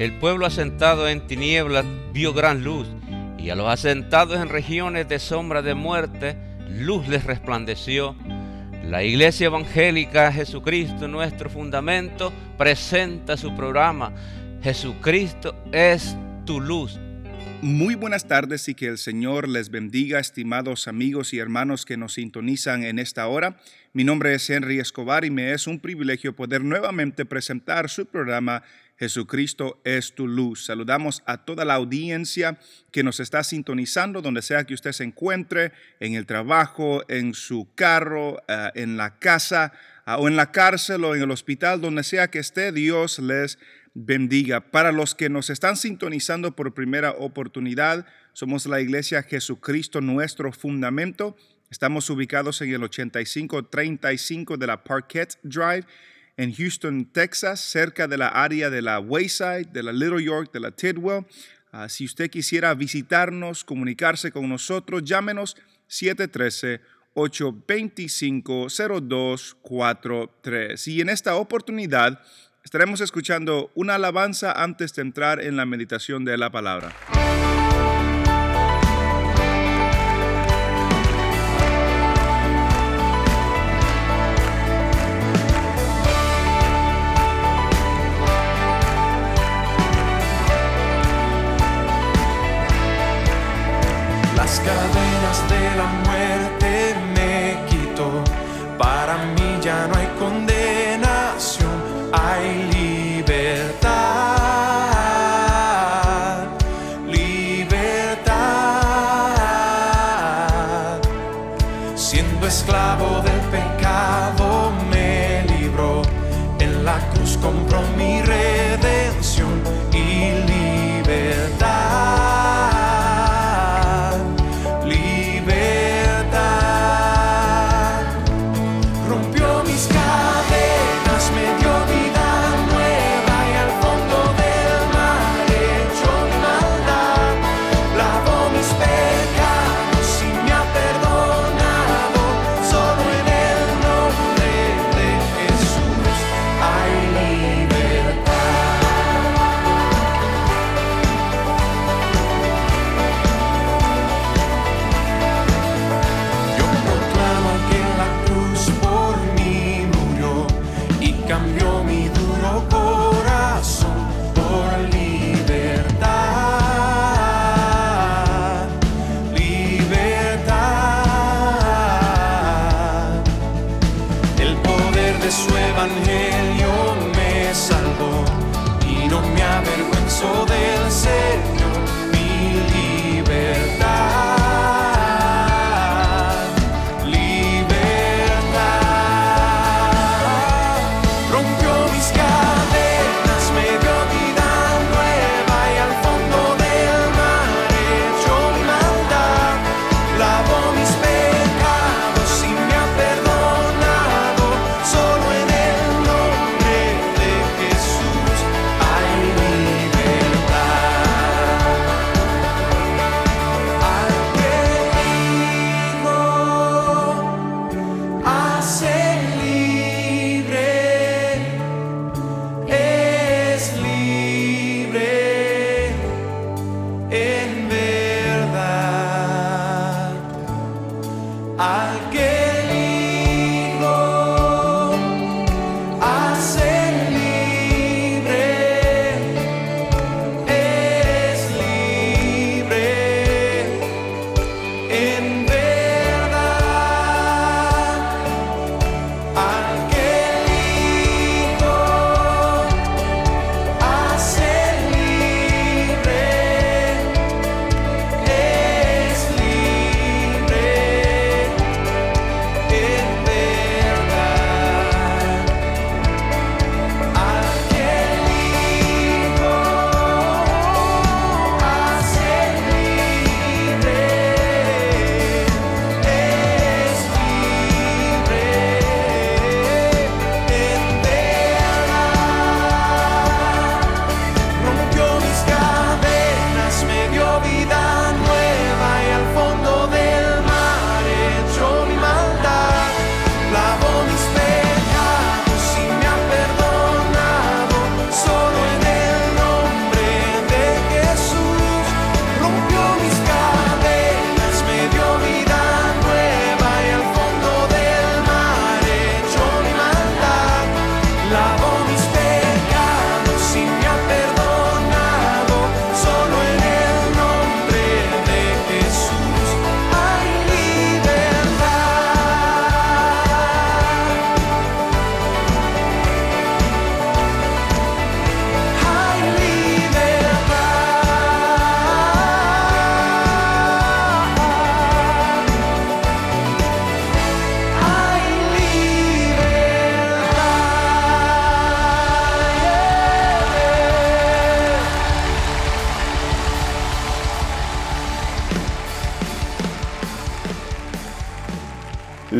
El pueblo asentado en tinieblas vio gran luz, y a los asentados en regiones de sombra de muerte, luz les resplandeció. La Iglesia Evangélica Jesucristo, nuestro fundamento, presenta su programa. Jesucristo es tu luz. Muy buenas tardes y que el Señor les bendiga, estimados amigos y hermanos que nos sintonizan en esta hora. Mi nombre es Henry Escobar y me es un privilegio poder nuevamente presentar su programa Jesucristo es tu luz. Saludamos a toda la audiencia que nos está sintonizando, donde sea que usted se encuentre, en el trabajo, en su carro, eh, en la casa, ah, o en la cárcel o en el hospital, donde sea que esté, Dios les bendiga. Para los que nos están sintonizando por primera oportunidad, somos la iglesia Jesucristo, nuestro fundamento. Estamos ubicados en el 8535 de la Parquet Drive en Houston, Texas, cerca de la área de la Wayside, de la Little York, de la Tidwell. Ah, si usted quisiera visitarnos, comunicarse con nosotros, llámenos 713-825-0243. Y en esta oportunidad estaremos escuchando una alabanza antes de entrar en la meditación de la palabra.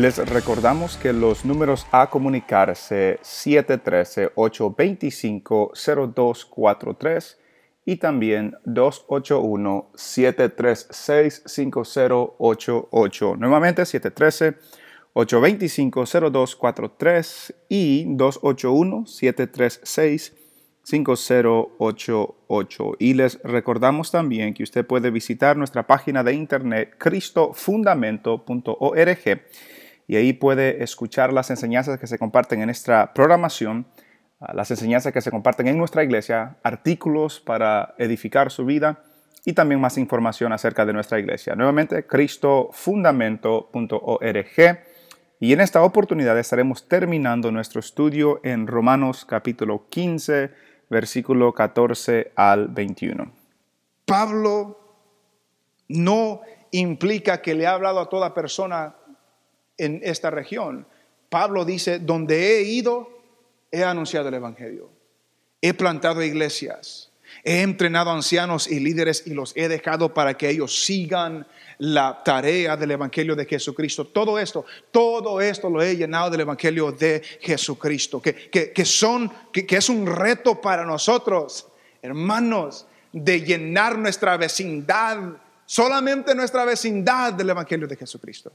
Les recordamos que los números a comunicarse 713-825-0243 y también 281-736-5088. Nuevamente 713-825-0243 y 281-736-5088. Y les recordamos también que usted puede visitar nuestra página de internet cristofundamento.org y ahí puede escuchar las enseñanzas que se comparten en esta programación, ah, las enseñanzas que se comparten en nuestra iglesia, artículos para edificar su vida y también más información acerca de nuestra iglesia. Nuevamente, cristofundamento.org. Y en esta oportunidad estaremos terminando nuestro estudio en Romanos capítulo 15, versículo 14 al 21. Pablo no implica que le ha hablado a toda persona en esta región. Pablo dice, donde he ido, he anunciado el Evangelio. He plantado iglesias. He entrenado ancianos y líderes y los he dejado para que ellos sigan la tarea del Evangelio de Jesucristo. Todo esto, todo esto lo he llenado del Evangelio de Jesucristo, que, que, son, que, que es un reto para nosotros, hermanos, de llenar nuestra vecindad, solamente nuestra vecindad del Evangelio de Jesucristo.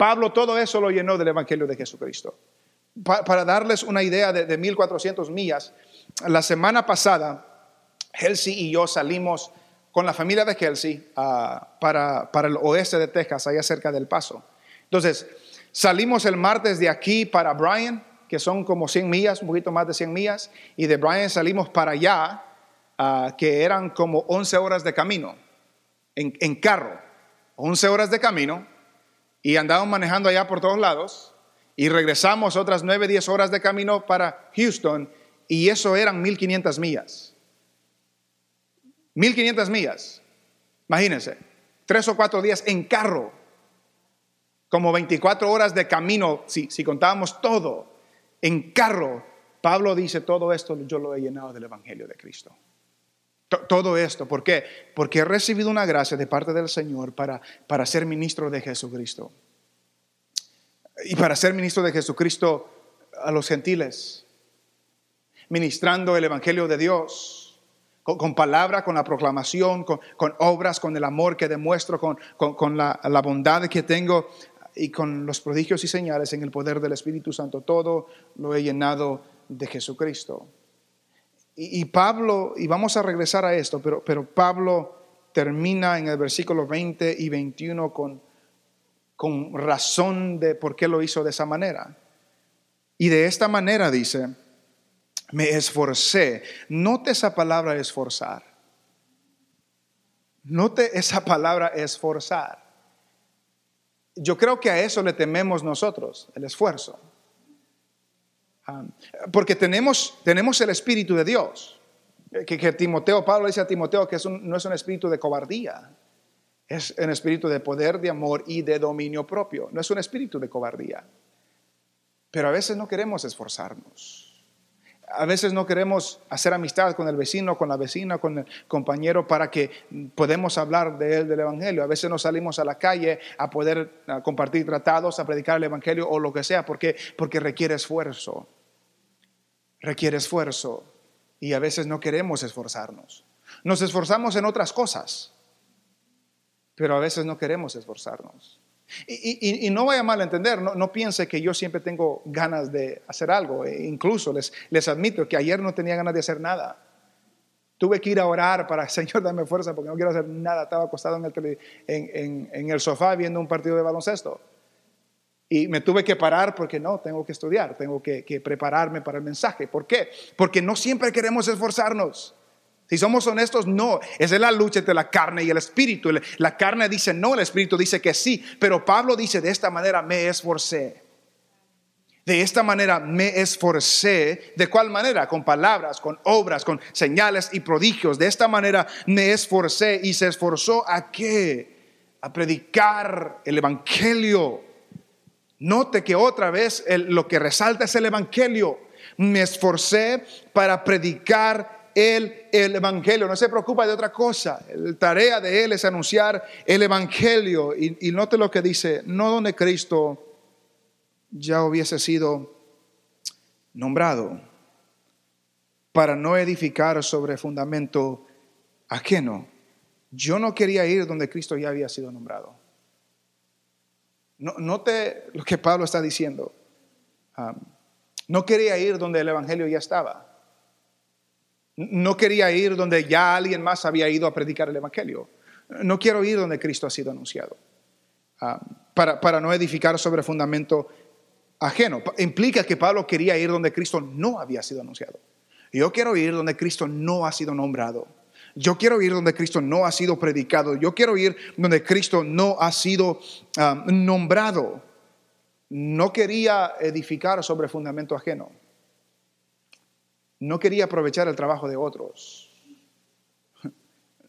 Pablo todo eso lo llenó del Evangelio de Jesucristo. para darles una idea de, 1400 millas, la semana pasada, Helsi y yo salimos con la familia de Helsi ah, para, para el oeste de Texas, allá cerca del Paso. Entonces, salimos el martes de aquí para Bryan, que son como 100 millas, un poquito más de 100 millas, y de Bryan salimos para allá, ah, que eran como 11 horas de camino, en, en carro, 11 horas de camino, y andamos manejando allá por todos lados y regresamos otras 9, 10 horas de camino para Houston y eso eran 1500 millas. 1500 millas. Imagínense, tres o cuatro días en carro, como 24 horas de camino, si, si contábamos todo, en carro. Pablo dice, todo esto yo lo he llenado del Evangelio de Cristo. Todo esto, ¿por qué? Porque he recibido una gracia de parte del Señor para, para ser ministro de Jesucristo. Y para ser ministro de Jesucristo a los gentiles, ministrando el Evangelio de Dios, con, palabra, con la proclamación, con, obras, con el amor que demuestro, con, con la, la bondad que tengo y con los prodigios y señales en el poder del Espíritu Santo. Todo lo he llenado de Jesucristo. Y, Pablo, y vamos a regresar a esto, pero, pero Pablo termina en el versículo 20 y 21 con, con razón de por qué lo hizo de esa manera. Y de esta manera dice, me esforcé. Note esa palabra esforzar. Note esa palabra esforzar. Yo creo que a eso le tememos nosotros, el esfuerzo. Porque tenemos, tenemos el Espíritu de Dios. Que, que Timoteo, Pablo dice a Timoteo que no es un espíritu de cobardía, es un espíritu de poder, de amor y de dominio propio. No es un espíritu de cobardía. Pero a veces no queremos esforzarnos. A veces no queremos hacer amistad con el vecino, con la vecina, con el compañero para que podamos hablar de él, del Evangelio. A veces nos salimos a la calle a poder compartir tratados, a predicar el Evangelio o lo que sea, porque, porque requiere esfuerzo requiere esfuerzo y a veces no queremos esforzarnos. Nos esforzamos en otras cosas, pero a veces no queremos esforzarnos. Y, no vaya mal a entender, no, no, piense que yo siempre tengo ganas de hacer algo. E incluso les, les admito que ayer no tenía ganas de hacer nada. Tuve que ir a orar para, Señor, dame fuerza porque no quiero hacer nada. Estaba acostado en el, en, en el sofá viendo un partido de baloncesto. Y me tuve que parar porque no, tengo que estudiar, tengo que, prepararme para el mensaje. ¿Por qué? Porque no siempre queremos esforzarnos. Si somos honestos, no. Esa es la lucha entre la carne y el espíritu. La carne dice no, el espíritu dice que sí. Pero Pablo dice, de esta manera me esforcé. De esta manera me esforcé. ¿De cuál manera? Con palabras, con obras, con señales y prodigios. De esta manera me esforcé y se esforzó a qué? A predicar el Evangelio Note que otra vez lo que resalta es el Evangelio. Me esforcé para predicar el, el, Evangelio. No se preocupa de otra cosa. La tarea de él es anunciar el Evangelio. Y, y note lo que dice, no donde Cristo ya hubiese sido nombrado para no edificar sobre fundamento ajeno. Yo no quería ir donde Cristo ya había sido nombrado. No, note lo que Pablo está diciendo. Um, no quería ir donde el Evangelio ya estaba. No quería ir donde ya alguien más había ido a predicar el Evangelio. No quiero ir donde Cristo ha sido anunciado. Um, para, para no edificar sobre fundamento ajeno. Implica que Pablo quería ir donde Cristo no había sido anunciado. Yo quiero ir donde Cristo no ha sido nombrado. Yo quiero ir donde Cristo no ha sido predicado. Yo quiero ir donde Cristo no ha sido ah, nombrado. No quería edificar sobre fundamento ajeno. No quería aprovechar el trabajo de otros.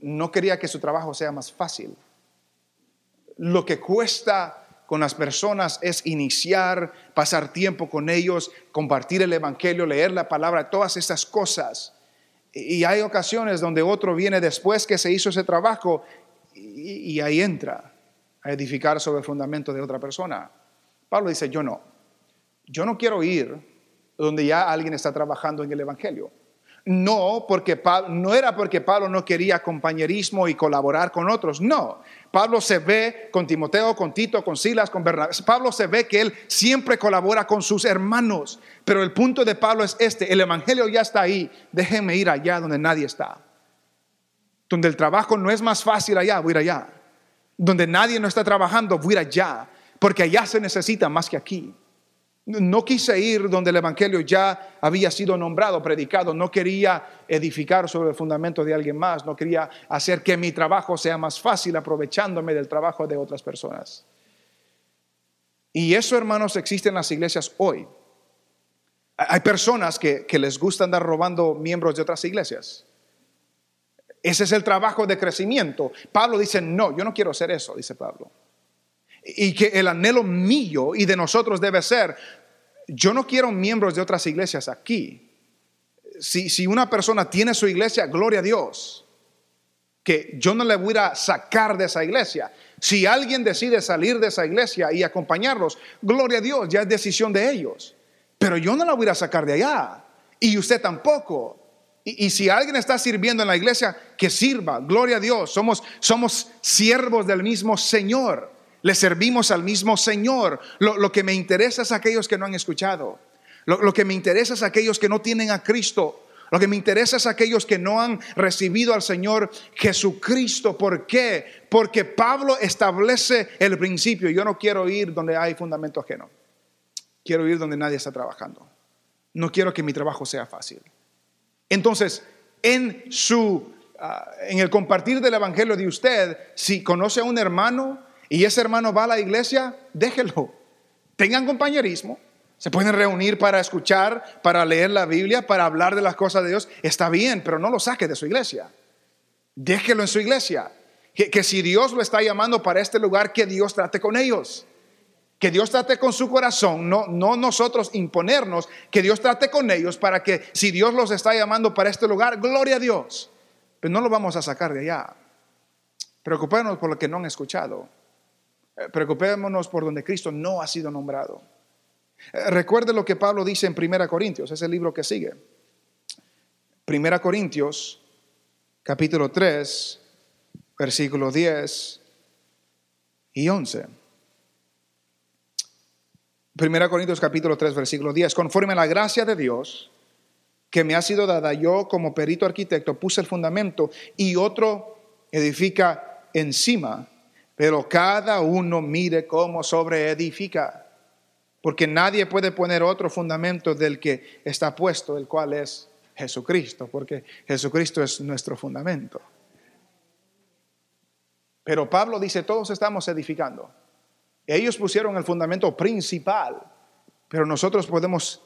No quería que su trabajo sea más fácil. Lo que cuesta con las personas es iniciar, pasar tiempo con ellos, compartir el Evangelio, leer la palabra, todas esas cosas. Y hay ocasiones donde otro viene después que se hizo ese trabajo y, ahí entra a edificar sobre el fundamento de otra persona. Pablo dice, yo no. Yo no quiero ir donde ya alguien está trabajando en el Evangelio. No, porque no era porque Pablo no quería compañerismo y colaborar con otros, no. Pablo se ve con Timoteo, con Tito, con Silas, con Bernabé. Pablo se ve que él siempre colabora con sus hermanos, pero el punto de Pablo es este, el Evangelio ya está ahí, déjenme ir allá donde nadie está. Donde el trabajo no es más fácil allá, voy a ir allá. Donde nadie no está trabajando, voy a ir allá, porque allá se necesita más que aquí. No quise ir donde el Evangelio ya había sido nombrado, predicado. No quería edificar sobre el fundamento de alguien más. No quería hacer que mi trabajo sea más fácil aprovechándome del trabajo de otras personas. Y eso, hermanos, existe en las iglesias hoy. Hay personas que, les gusta andar robando miembros de otras iglesias. Ese es el trabajo de crecimiento. Pablo dice, no, yo no quiero hacer eso, dice Pablo y que el anhelo mío y de nosotros debe ser, yo no quiero miembros de otras iglesias aquí. Si, si una persona tiene su iglesia, gloria a Dios, que yo no le voy a sacar de esa iglesia. Si alguien decide salir de esa iglesia y acompañarlos, gloria a Dios, ya es decisión de ellos. Pero yo no la voy a sacar de allá. Y usted tampoco. Y, y, si alguien está sirviendo en la iglesia, que sirva, gloria a Dios. Somos, somos siervos del mismo Señor. Le servimos al mismo Señor. Lo, que me interesa es aquellos que no han escuchado. Lo, que me interesa es aquellos que no tienen a Cristo. Lo que me interesa es aquellos que no han recibido al Señor Jesucristo. ¿Por qué? Porque Pablo establece el principio. Yo no quiero ir donde hay fundamento ajeno. Quiero ir donde nadie está trabajando. No quiero que mi trabajo sea fácil. Entonces, en su ah, en el compartir del evangelio de usted, si conoce a un hermano y ese hermano va a la iglesia, déjelo. Tengan compañerismo. Se pueden reunir para escuchar, para leer la Biblia, para hablar de las cosas de Dios. Está bien, pero no lo saque de su iglesia. Déjelo en su iglesia. Que, si Dios lo está llamando para este lugar, que Dios trate con ellos. Que Dios trate con su corazón, no, no nosotros imponernos, que Dios trate con ellos para que si Dios los está llamando para este lugar, gloria a Dios. Pero no lo vamos a sacar de allá. Preocupémonos por lo que no han escuchado. Eh, preocupémonos por donde Cristo no ha sido nombrado. Eh, recuerde lo que Pablo dice en 1 Corintios, es el libro que sigue. 1 Corintios, capítulo 3, versículos 10 y 11. 1 Corintios capítulo 3, versículo 10. Conforme a la gracia de Dios que me ha sido dada, yo como perito arquitecto puse el fundamento y otro edifica encima pero cada uno mire cómo sobreedifica, porque nadie puede poner otro fundamento del que está puesto, el cual es Jesucristo, porque Jesucristo es nuestro fundamento. Pero Pablo dice, todos estamos edificando. Ellos pusieron el fundamento principal, pero nosotros podemos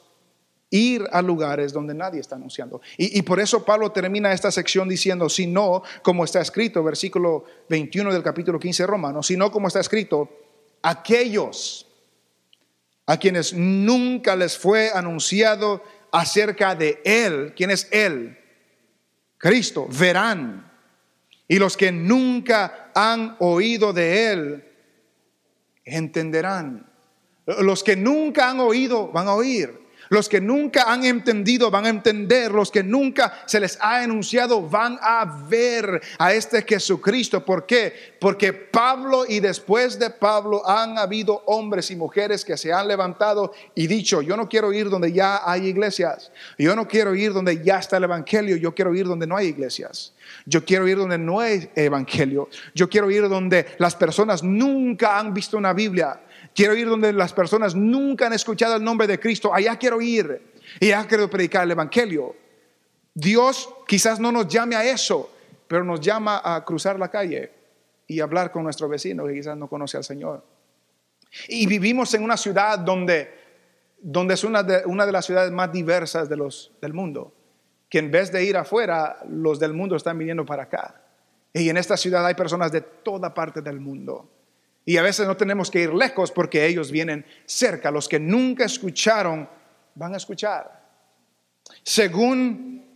ir a lugares donde nadie está anunciando. Y, por eso Pablo termina esta sección diciendo, si no, como está escrito, versículo 21 del capítulo 15 de Romanos, si no, como está escrito, aquellos a quienes nunca les fue anunciado acerca de Él, ¿quién es Él? Cristo, verán. Y los que nunca han oído de Él, entenderán. Los que nunca han oído van a oír. Los que nunca han entendido van a entender. Los que nunca se les ha enunciado van a ver a este Jesucristo. ¿Por qué? Porque Pablo y después de Pablo han habido hombres y mujeres que se han levantado y dicho, yo no quiero ir donde ya hay iglesias. Yo no quiero ir donde ya está el Evangelio. Yo quiero ir donde no hay iglesias. Yo quiero ir donde no hay Evangelio. Yo quiero ir donde las personas nunca han visto una Biblia Quiero ir donde las personas nunca han escuchado el nombre de Cristo. Allá quiero ir. Y allá quiero predicar el Evangelio. Dios quizás no nos llame a eso, pero nos llama a cruzar la calle y hablar con nuestro vecino que quizás no conoce al Señor. Y vivimos en una ciudad donde, donde es una de, una de las ciudades más diversas de los, del mundo, que en vez de ir afuera, los del mundo están viniendo para acá. Y en esta ciudad hay personas de toda parte del mundo. Y a veces no tenemos que ir lejos porque ellos vienen cerca. Los que nunca escucharon van a escuchar. Según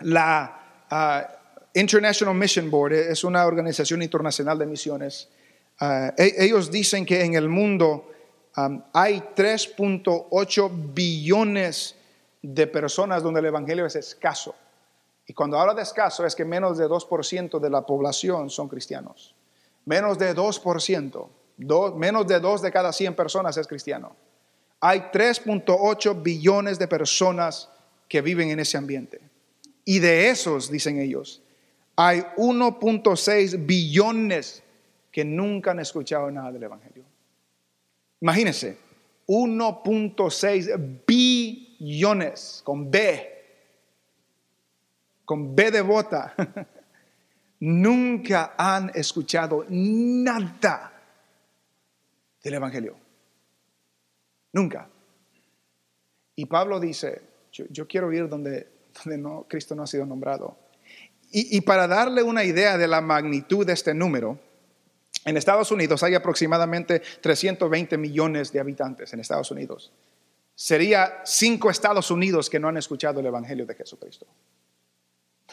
la ah, International Mission Board, es una organización internacional de misiones, ah, e, ellos dicen que en el mundo hay 3.8 billones de personas donde el Evangelio es escaso. Y cuando habla de escaso es que menos de 2% de la población son cristianos. Menos de 2%, menos de 2 de cada 100 personas es cristiano. Hay 3.8 billones de personas que viven en ese ambiente. Y de esos, dicen ellos, hay 1.6 billones que nunca han escuchado nada del Evangelio. Imagínense, 1.6 billones con B, con B de bota nunca han escuchado nada del Evangelio. Nunca. Y Pablo dice, yo, quiero ir donde, no, Cristo no ha sido nombrado. Y, y para darle una idea de la magnitud de este número, en Estados Unidos hay aproximadamente 320 millones de habitantes en Estados Unidos. Sería cinco Estados Unidos que no han escuchado el Evangelio de Jesucristo.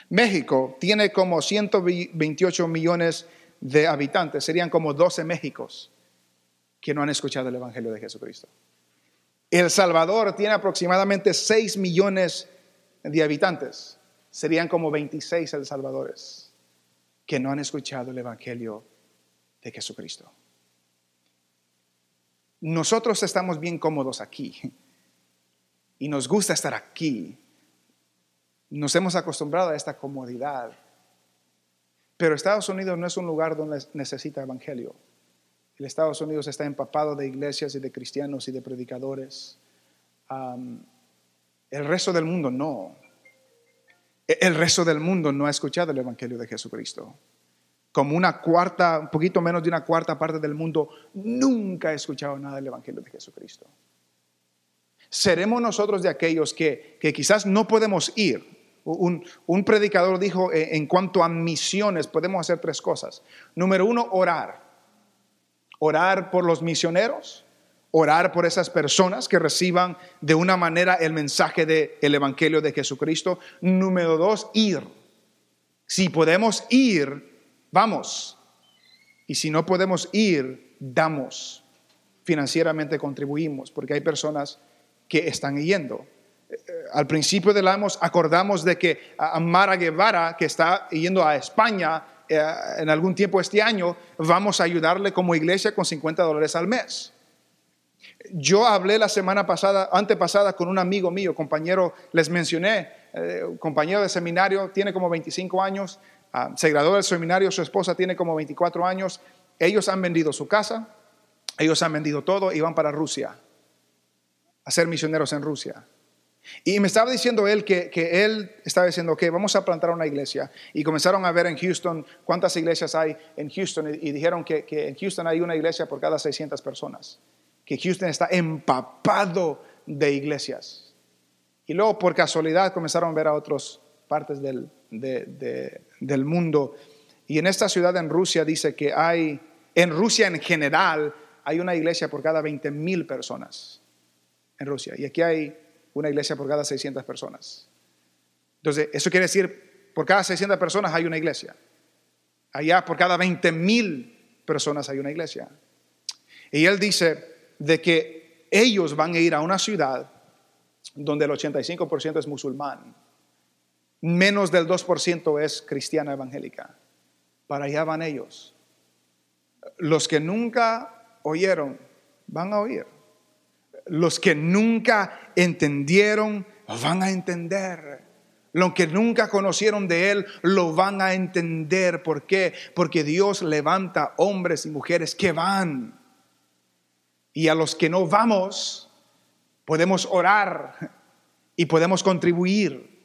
México tiene como 128 millones de habitantes, serían como 12 Méxicos que no han escuchado el Evangelio de Jesucristo. El Salvador tiene aproximadamente 6 millones de habitantes, serían como 26 El Salvadores que no han escuchado el Evangelio de Jesucristo. Nosotros estamos bien cómodos aquí y nos gusta estar aquí nos hemos acostumbrado a esta comodidad. Pero Estados Unidos no es un lugar donde necesita evangelio. El Estados Unidos está empapado de iglesias y de cristianos y de predicadores. el resto del mundo no. E, el resto del mundo no ha escuchado el Evangelio de Jesucristo. Como una cuarta, un poquito menos de una cuarta parte del mundo, nunca ha escuchado nada del Evangelio de Jesucristo. Seremos nosotros de aquellos que, que quizás no podemos ir, un, predicador dijo eh, en cuanto a misiones, podemos hacer tres cosas. Número uno, orar. Orar por los misioneros, orar por esas personas que reciban de una manera el mensaje del Evangelio de Jesucristo. Número dos, ir. Si podemos ir, vamos. Y si no podemos ir, damos. Financieramente contribuimos, porque hay personas que están yendo al principio del año acordamos de que a Mara Guevara, que está yendo a España eh, en algún tiempo este año, vamos a ayudarle como iglesia con 50 dólares al mes. Yo hablé la semana pasada, antepasada, con un amigo mío, compañero, les mencioné, eh, compañero de seminario, tiene como 25 años, ah, se graduó del seminario, su esposa tiene como 24 años, ellos han vendido su casa, ellos han vendido todo y van para Rusia, a ser misioneros en Rusia. Y me estaba diciendo él que, él estaba diciendo, que vamos a plantar una iglesia. Y comenzaron a ver en Houston cuántas iglesias hay en Houston. Y, dijeron que, en Houston hay una iglesia por cada 600 personas. Que Houston está empapado de iglesias. Y luego por casualidad comenzaron a ver a otras partes del, del mundo. Y en esta ciudad en Rusia dice que hay, en Rusia en general, hay una iglesia por cada 20 mil personas. En Rusia. Y aquí hay una iglesia por cada 600 personas. Entonces, eso quiere decir, por cada 600 personas hay una iglesia. Allá por cada 20 mil personas hay una iglesia. Y él dice de que ellos van a ir a una ciudad donde el 85% es musulmán, menos del 2% es cristiana evangélica. Para allá van ellos. Los que nunca oyeron, van a oír. Los que nunca entendieron, van a entender. Los que nunca conocieron de Él lo van a entender. ¿Por qué? Porque Dios levanta hombres y mujeres que van. Y a los que no vamos, podemos orar y podemos contribuir.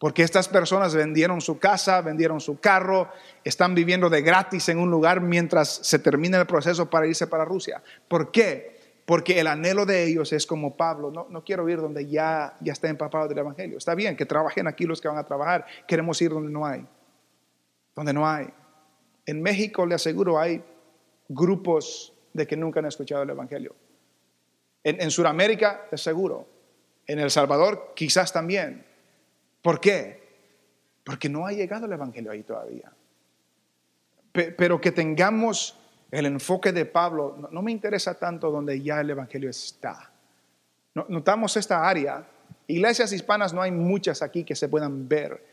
Porque estas personas vendieron su casa, vendieron su carro, están viviendo de gratis en un lugar mientras se termina el proceso para irse para Rusia. ¿Por qué? Porque el anhelo de ellos es como Pablo, no, no quiero ir donde ya, ya está empapado del Evangelio. Está bien que trabajen aquí los que van a trabajar, queremos ir donde no hay, donde no hay. En México, le aseguro, hay grupos de que nunca han escuchado el Evangelio. En, en Sudamérica, es seguro. En El Salvador, quizás también. ¿Por qué? Porque no ha llegado el Evangelio ahí todavía. Pero que tengamos el enfoque de Pablo, no, me interesa tanto donde ya el Evangelio está. Notamos esta área. Iglesias hispanas no hay muchas aquí que se puedan ver,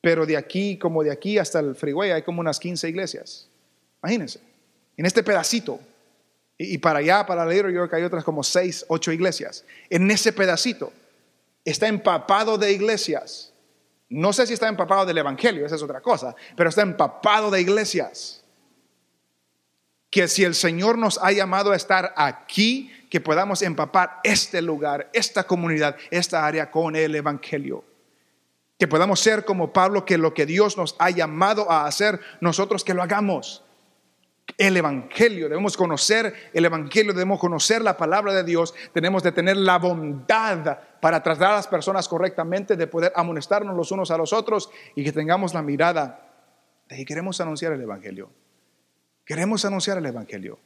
pero de aquí, como de aquí hasta el freeway, hay como unas 15 iglesias. Imagínense, en este pedacito. Y, para allá, para Little York, hay otras como 6, 8 iglesias. En ese pedacito está empapado de iglesias. No sé si está empapado del Evangelio, esa es otra cosa, pero está empapado de iglesias. Que si el Señor nos ha llamado a estar aquí, que podamos empapar este lugar, esta comunidad, esta área con el Evangelio. Que podamos ser como Pablo, que lo que Dios nos ha llamado a hacer, nosotros que lo hagamos el Evangelio, debemos conocer el Evangelio, debemos conocer la palabra de Dios, tenemos de tener la bondad para tratar a las personas correctamente, de poder amonestarnos los unos a los otros y que tengamos la mirada de que queremos anunciar el Evangelio. Queremos anunciar el Evangelio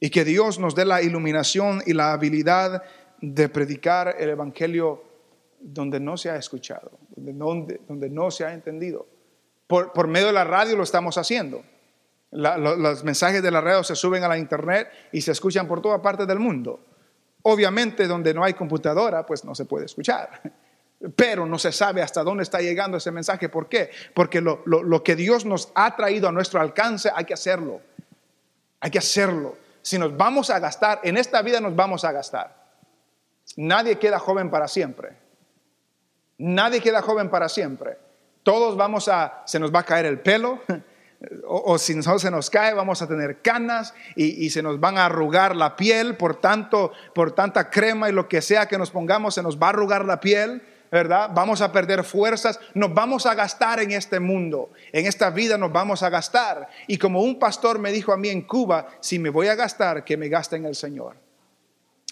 y que Dios nos dé la iluminación y la habilidad de predicar el Evangelio donde no se ha escuchado, donde, donde no se ha entendido. Por, por medio de la radio lo estamos haciendo los mensajes de la radio se suben a la internet y se escuchan por toda parte del mundo. Obviamente donde no hay computadora, pues no se puede escuchar. Pero no se sabe hasta dónde está llegando ese mensaje. ¿Por qué? Porque lo, lo que Dios nos ha traído a nuestro alcance hay que hacerlo. Hay que hacerlo. Si nos vamos a gastar, en esta vida nos vamos a gastar. Nadie queda joven para siempre. Nadie queda joven para siempre. Todos vamos a, se nos va a caer el pelo, o, si no se nos cae vamos a tener canas y, se nos van a arrugar la piel, por tanto, por tanta crema y lo que sea que nos pongamos se nos va a arrugar la piel, ¿verdad? Vamos a perder fuerzas, nos vamos a gastar en este mundo, en esta vida nos vamos a gastar. Y como un pastor me dijo a mí en Cuba, si me voy a gastar, que me gaste en el Señor.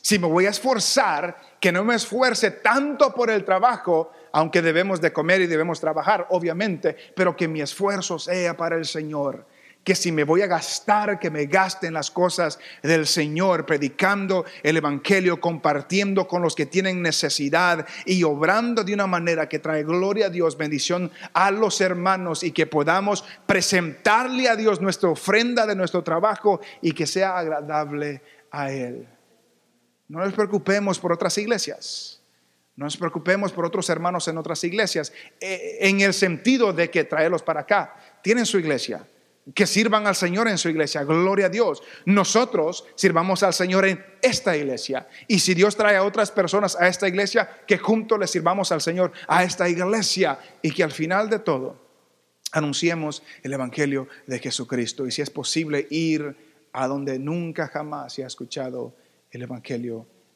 Si me voy a esforzar, que no me esfuerce tanto por el trabajo, aunque debemos de comer y debemos trabajar, obviamente, pero que mi esfuerzo sea para el Señor. Que si me voy a gastar, que me gaste en las cosas del Señor, predicando el Evangelio, compartiendo con los que tienen necesidad y obrando de una manera que trae gloria a Dios, bendición a los hermanos y que podamos presentarle a Dios nuestra ofrenda de nuestro trabajo y que sea agradable a Él. No nos preocupemos por otras iglesias. No nos preocupemos por otros hermanos en otras iglesias, eh, en el sentido de que traerlos para acá. Tienen su iglesia, que sirvan al Señor en su iglesia, gloria a Dios. Nosotros sirvamos al Señor en esta iglesia. Y si Dios trae a otras personas a esta iglesia, que juntos le sirvamos al Señor a esta iglesia y que al final de todo anunciemos el Evangelio de Jesucristo. Y si es posible ir a donde nunca jamás se ha escuchado el Evangelio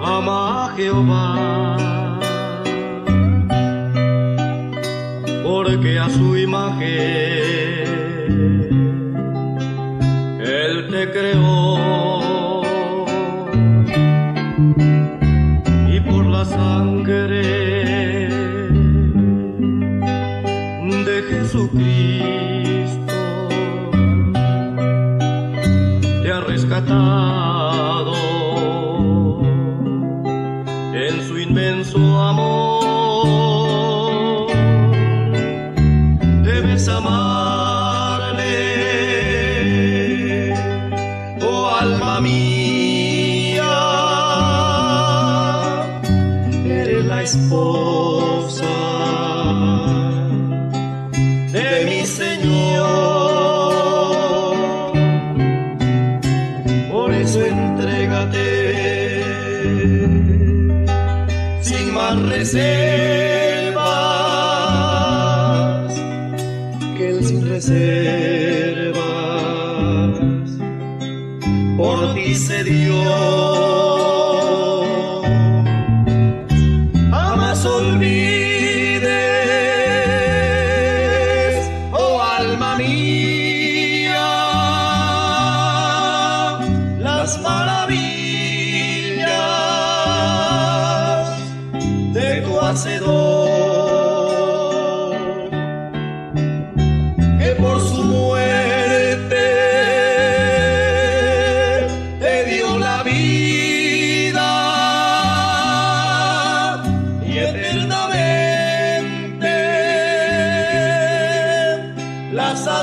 Ama a Jehová, porque a su imagen Él te creó. Más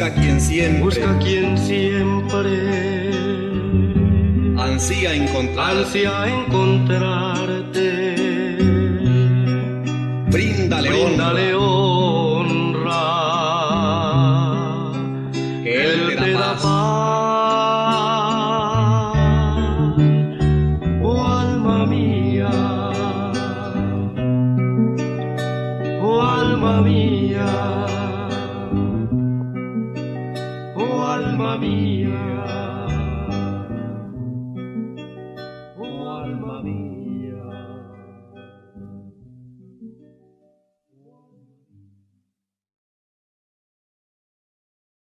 Busca quien siempre. Busca a quien siempre. Ansía encontrar.